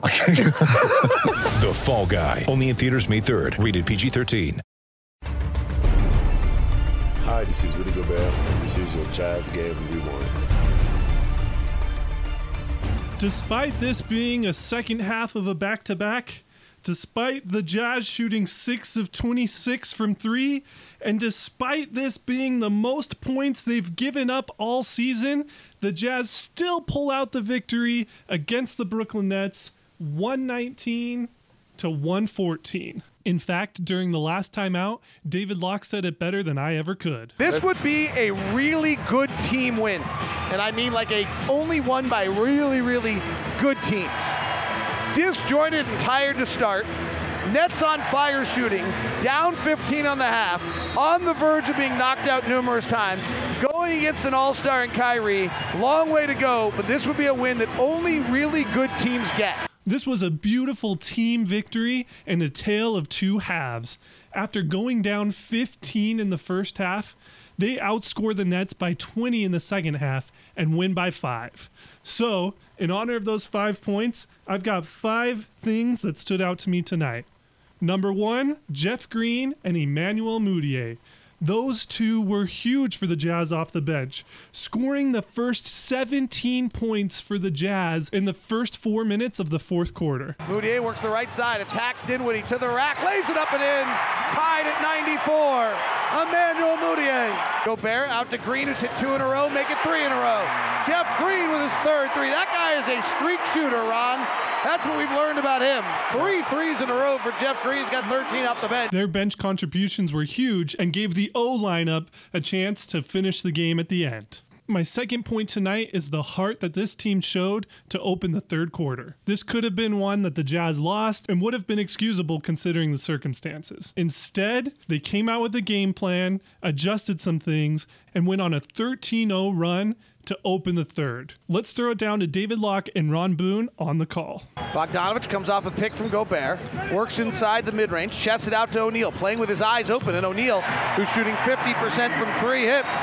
The Fall Guy. Only in theaters May 3rd. Rated PG-13. Hi, this is Rudy Gobert, this is your Jazz Game Rewind. Despite this being a second half of a back to back, despite the Jazz shooting 6 of 26 from 3, and despite this being the most points they've given up all season, the Jazz still pull out the victory against the Brooklyn Nets 119 to 114. In fact, during the last time out, David Locke said it better than I ever could. This would be a really good team win. And I mean like a only won by really, really good teams. Disjointed and tired to start. Nets on fire shooting, down 15 on the half, on the verge of being knocked out numerous times, going against an all star in Kyrie. Long way to go, but this would be a win that only really good teams get. This was a beautiful team victory and a tale of two halves. After going down 15 in the first half, they outscore the Nets by 20 in the second half and win by five. So, in honor of those five points, I've got five things that stood out to me tonight. Number one, Jeff Green and Emmanuel Mudiay. Those two were huge for the Jazz off the bench, scoring the first 17 points for the Jazz in the first four minutes of the fourth quarter. Mudiay works the right side, attacks Dinwiddie to the rack, lays it up and in, tied at 94. Emmanuel Mudiay. Gobert out to Green, who's hit two in a row, make it three in a row. Jeff Green with his third three. That guy is a streak shooter, Ron. That's what we've learned about him. Three threes in a row for Jeff Green. He's got 13 off the bench. Their bench contributions were huge and gave the O lineup a chance to finish the game at the end. My second point tonight is the heart that this team showed to open the third quarter. This could have been one that the Jazz lost and would have been excusable considering the circumstances. Instead, they came out with a game plan, adjusted some things, and went on a 13 0 run to open the third. Let's throw it down to David Locke and Ron Boone on the call. Bogdanovich comes off a pick from Gobert, works inside the mid range, chests it out to O'Neale, playing with his eyes open. And O'Neale, who's shooting 50% from three hits.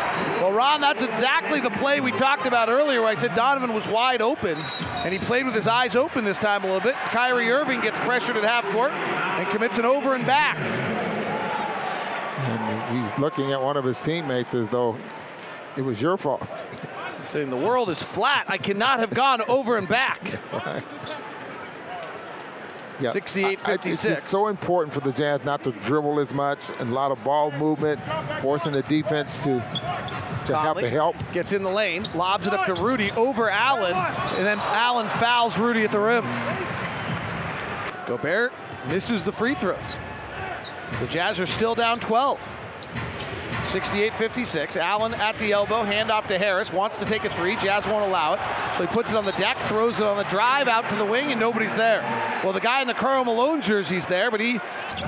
Well, Ron, that's exactly the play we talked about earlier where I said Donovan was wide open, and he played with his eyes open this time a little bit. Kyrie Irving gets pressured at half court and commits an over and back. And he's looking at one of his teammates as though it was your fault. Saying the world is flat. I cannot have gone over and back. Yeah, 68 I- I- It's just so important for the Jazz not to dribble as much and a lot of ball movement, forcing the defense to to have Conley to help. Gets in the lane, lobs it up to Rudy over Allen, and then Allen fouls Rudy at the rim. Gobert misses the free throws. The Jazz are still down 12. 68-56. Allen at the elbow, handoff to Harris, wants to take a three. Jazz won't allow it. So he puts it on the deck, throws it on the drive out to the wing, and nobody's there. Well, the guy in the Karl Malone jersey's there, but he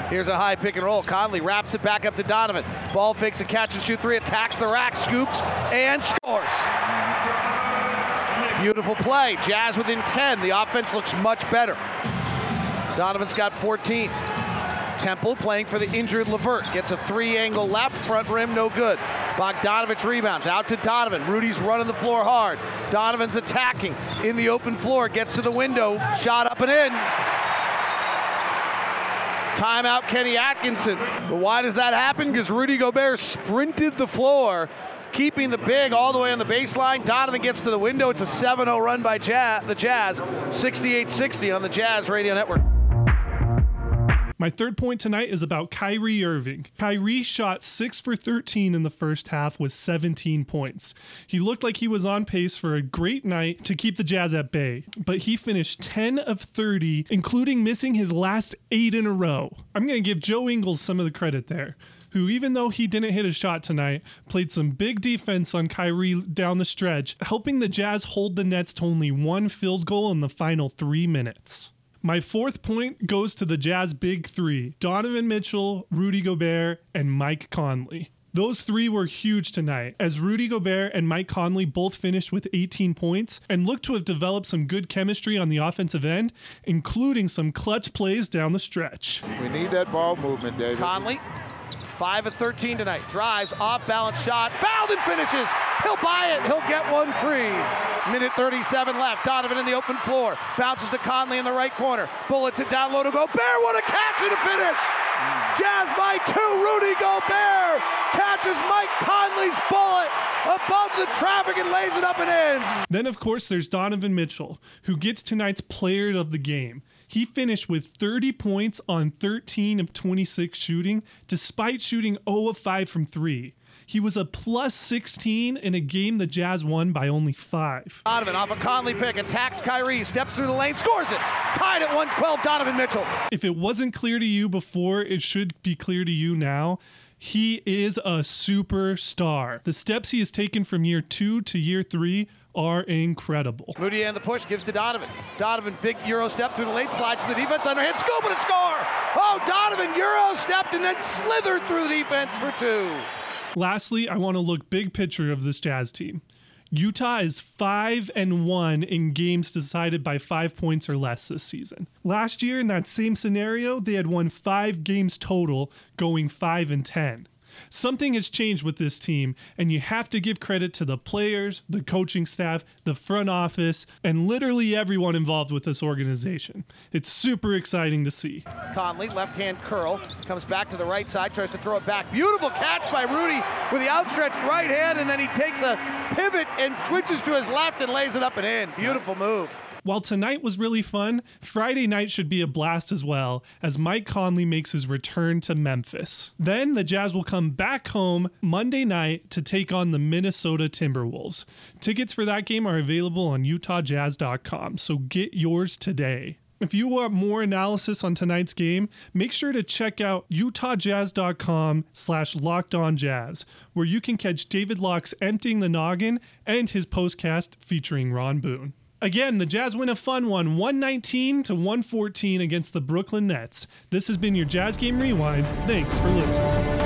here's a high pick and roll. Conley wraps it back up to Donovan. Ball fakes a catch and shoot three, attacks the rack, scoops, and scores. Beautiful play. Jazz within 10. The offense looks much better. Donovan's got 14. Temple playing for the injured Levert. Gets a three angle left, front rim, no good. Bogdanovich rebounds out to Donovan. Rudy's running the floor hard. Donovan's attacking in the open floor, gets to the window, shot up and in. Timeout, Kenny Atkinson. But why does that happen? Because Rudy Gobert sprinted the floor, keeping the big all the way on the baseline. Donovan gets to the window. It's a 7 0 run by Jazz, the Jazz, 68 60 on the Jazz Radio Network. My third point tonight is about Kyrie Irving. Kyrie shot 6 for 13 in the first half with 17 points. He looked like he was on pace for a great night to keep the Jazz at bay, but he finished 10 of 30, including missing his last 8 in a row. I'm going to give Joe Ingles some of the credit there. Who, even though he didn't hit a shot tonight, played some big defense on Kyrie down the stretch, helping the Jazz hold the Nets to only one field goal in the final three minutes. My fourth point goes to the Jazz big three Donovan Mitchell, Rudy Gobert, and Mike Conley. Those three were huge tonight, as Rudy Gobert and Mike Conley both finished with 18 points and looked to have developed some good chemistry on the offensive end, including some clutch plays down the stretch. We need that ball movement, David. Conley, 5 of 13 tonight. Drives, off balance shot, fouled and finishes. He'll buy it. He'll get one free. Minute 37 left. Donovan in the open floor. Bounces to Conley in the right corner. Bullets it down low to Gobert. What a catch and a finish. Jazz by two. Rudy Gobert catches Mike Conley's bullet above the traffic and lays it up and in. Then, of course, there's Donovan Mitchell, who gets tonight's player of the game. He finished with 30 points on 13 of 26 shooting, despite shooting 0 of 5 from 3. He was a plus 16 in a game the Jazz won by only 5. Donovan off a Conley pick, attacks Kyrie, steps through the lane, scores it. Tied at 112, Donovan Mitchell. If it wasn't clear to you before, it should be clear to you now. He is a superstar. The steps he has taken from year two to year three are incredible. Moody and the push gives to Donovan. Donovan, big Euro step through the lane, slides to the defense, underhand, scoop and a score. Oh, Donovan Euro stepped and then slithered through the defense for two. Lastly, I want to look big picture of this Jazz team. Utah is 5 and 1 in games decided by 5 points or less this season. Last year in that same scenario, they had won 5 games total, going 5 and 10. Something has changed with this team, and you have to give credit to the players, the coaching staff, the front office, and literally everyone involved with this organization. It's super exciting to see. Conley, left hand curl, comes back to the right side, tries to throw it back. Beautiful catch by Rudy with the outstretched right hand, and then he takes a pivot and switches to his left and lays it up and in. Beautiful move. While tonight was really fun, Friday night should be a blast as well, as Mike Conley makes his return to Memphis. Then the Jazz will come back home Monday night to take on the Minnesota Timberwolves. Tickets for that game are available on utahjazz.com, so get yours today. If you want more analysis on tonight's game, make sure to check out utahjazz.com slash lockedonjazz, where you can catch David Locke's Emptying the Noggin and his postcast featuring Ron Boone. Again, the Jazz win a fun one, 119 to 114 against the Brooklyn Nets. This has been your Jazz Game Rewind. Thanks for listening.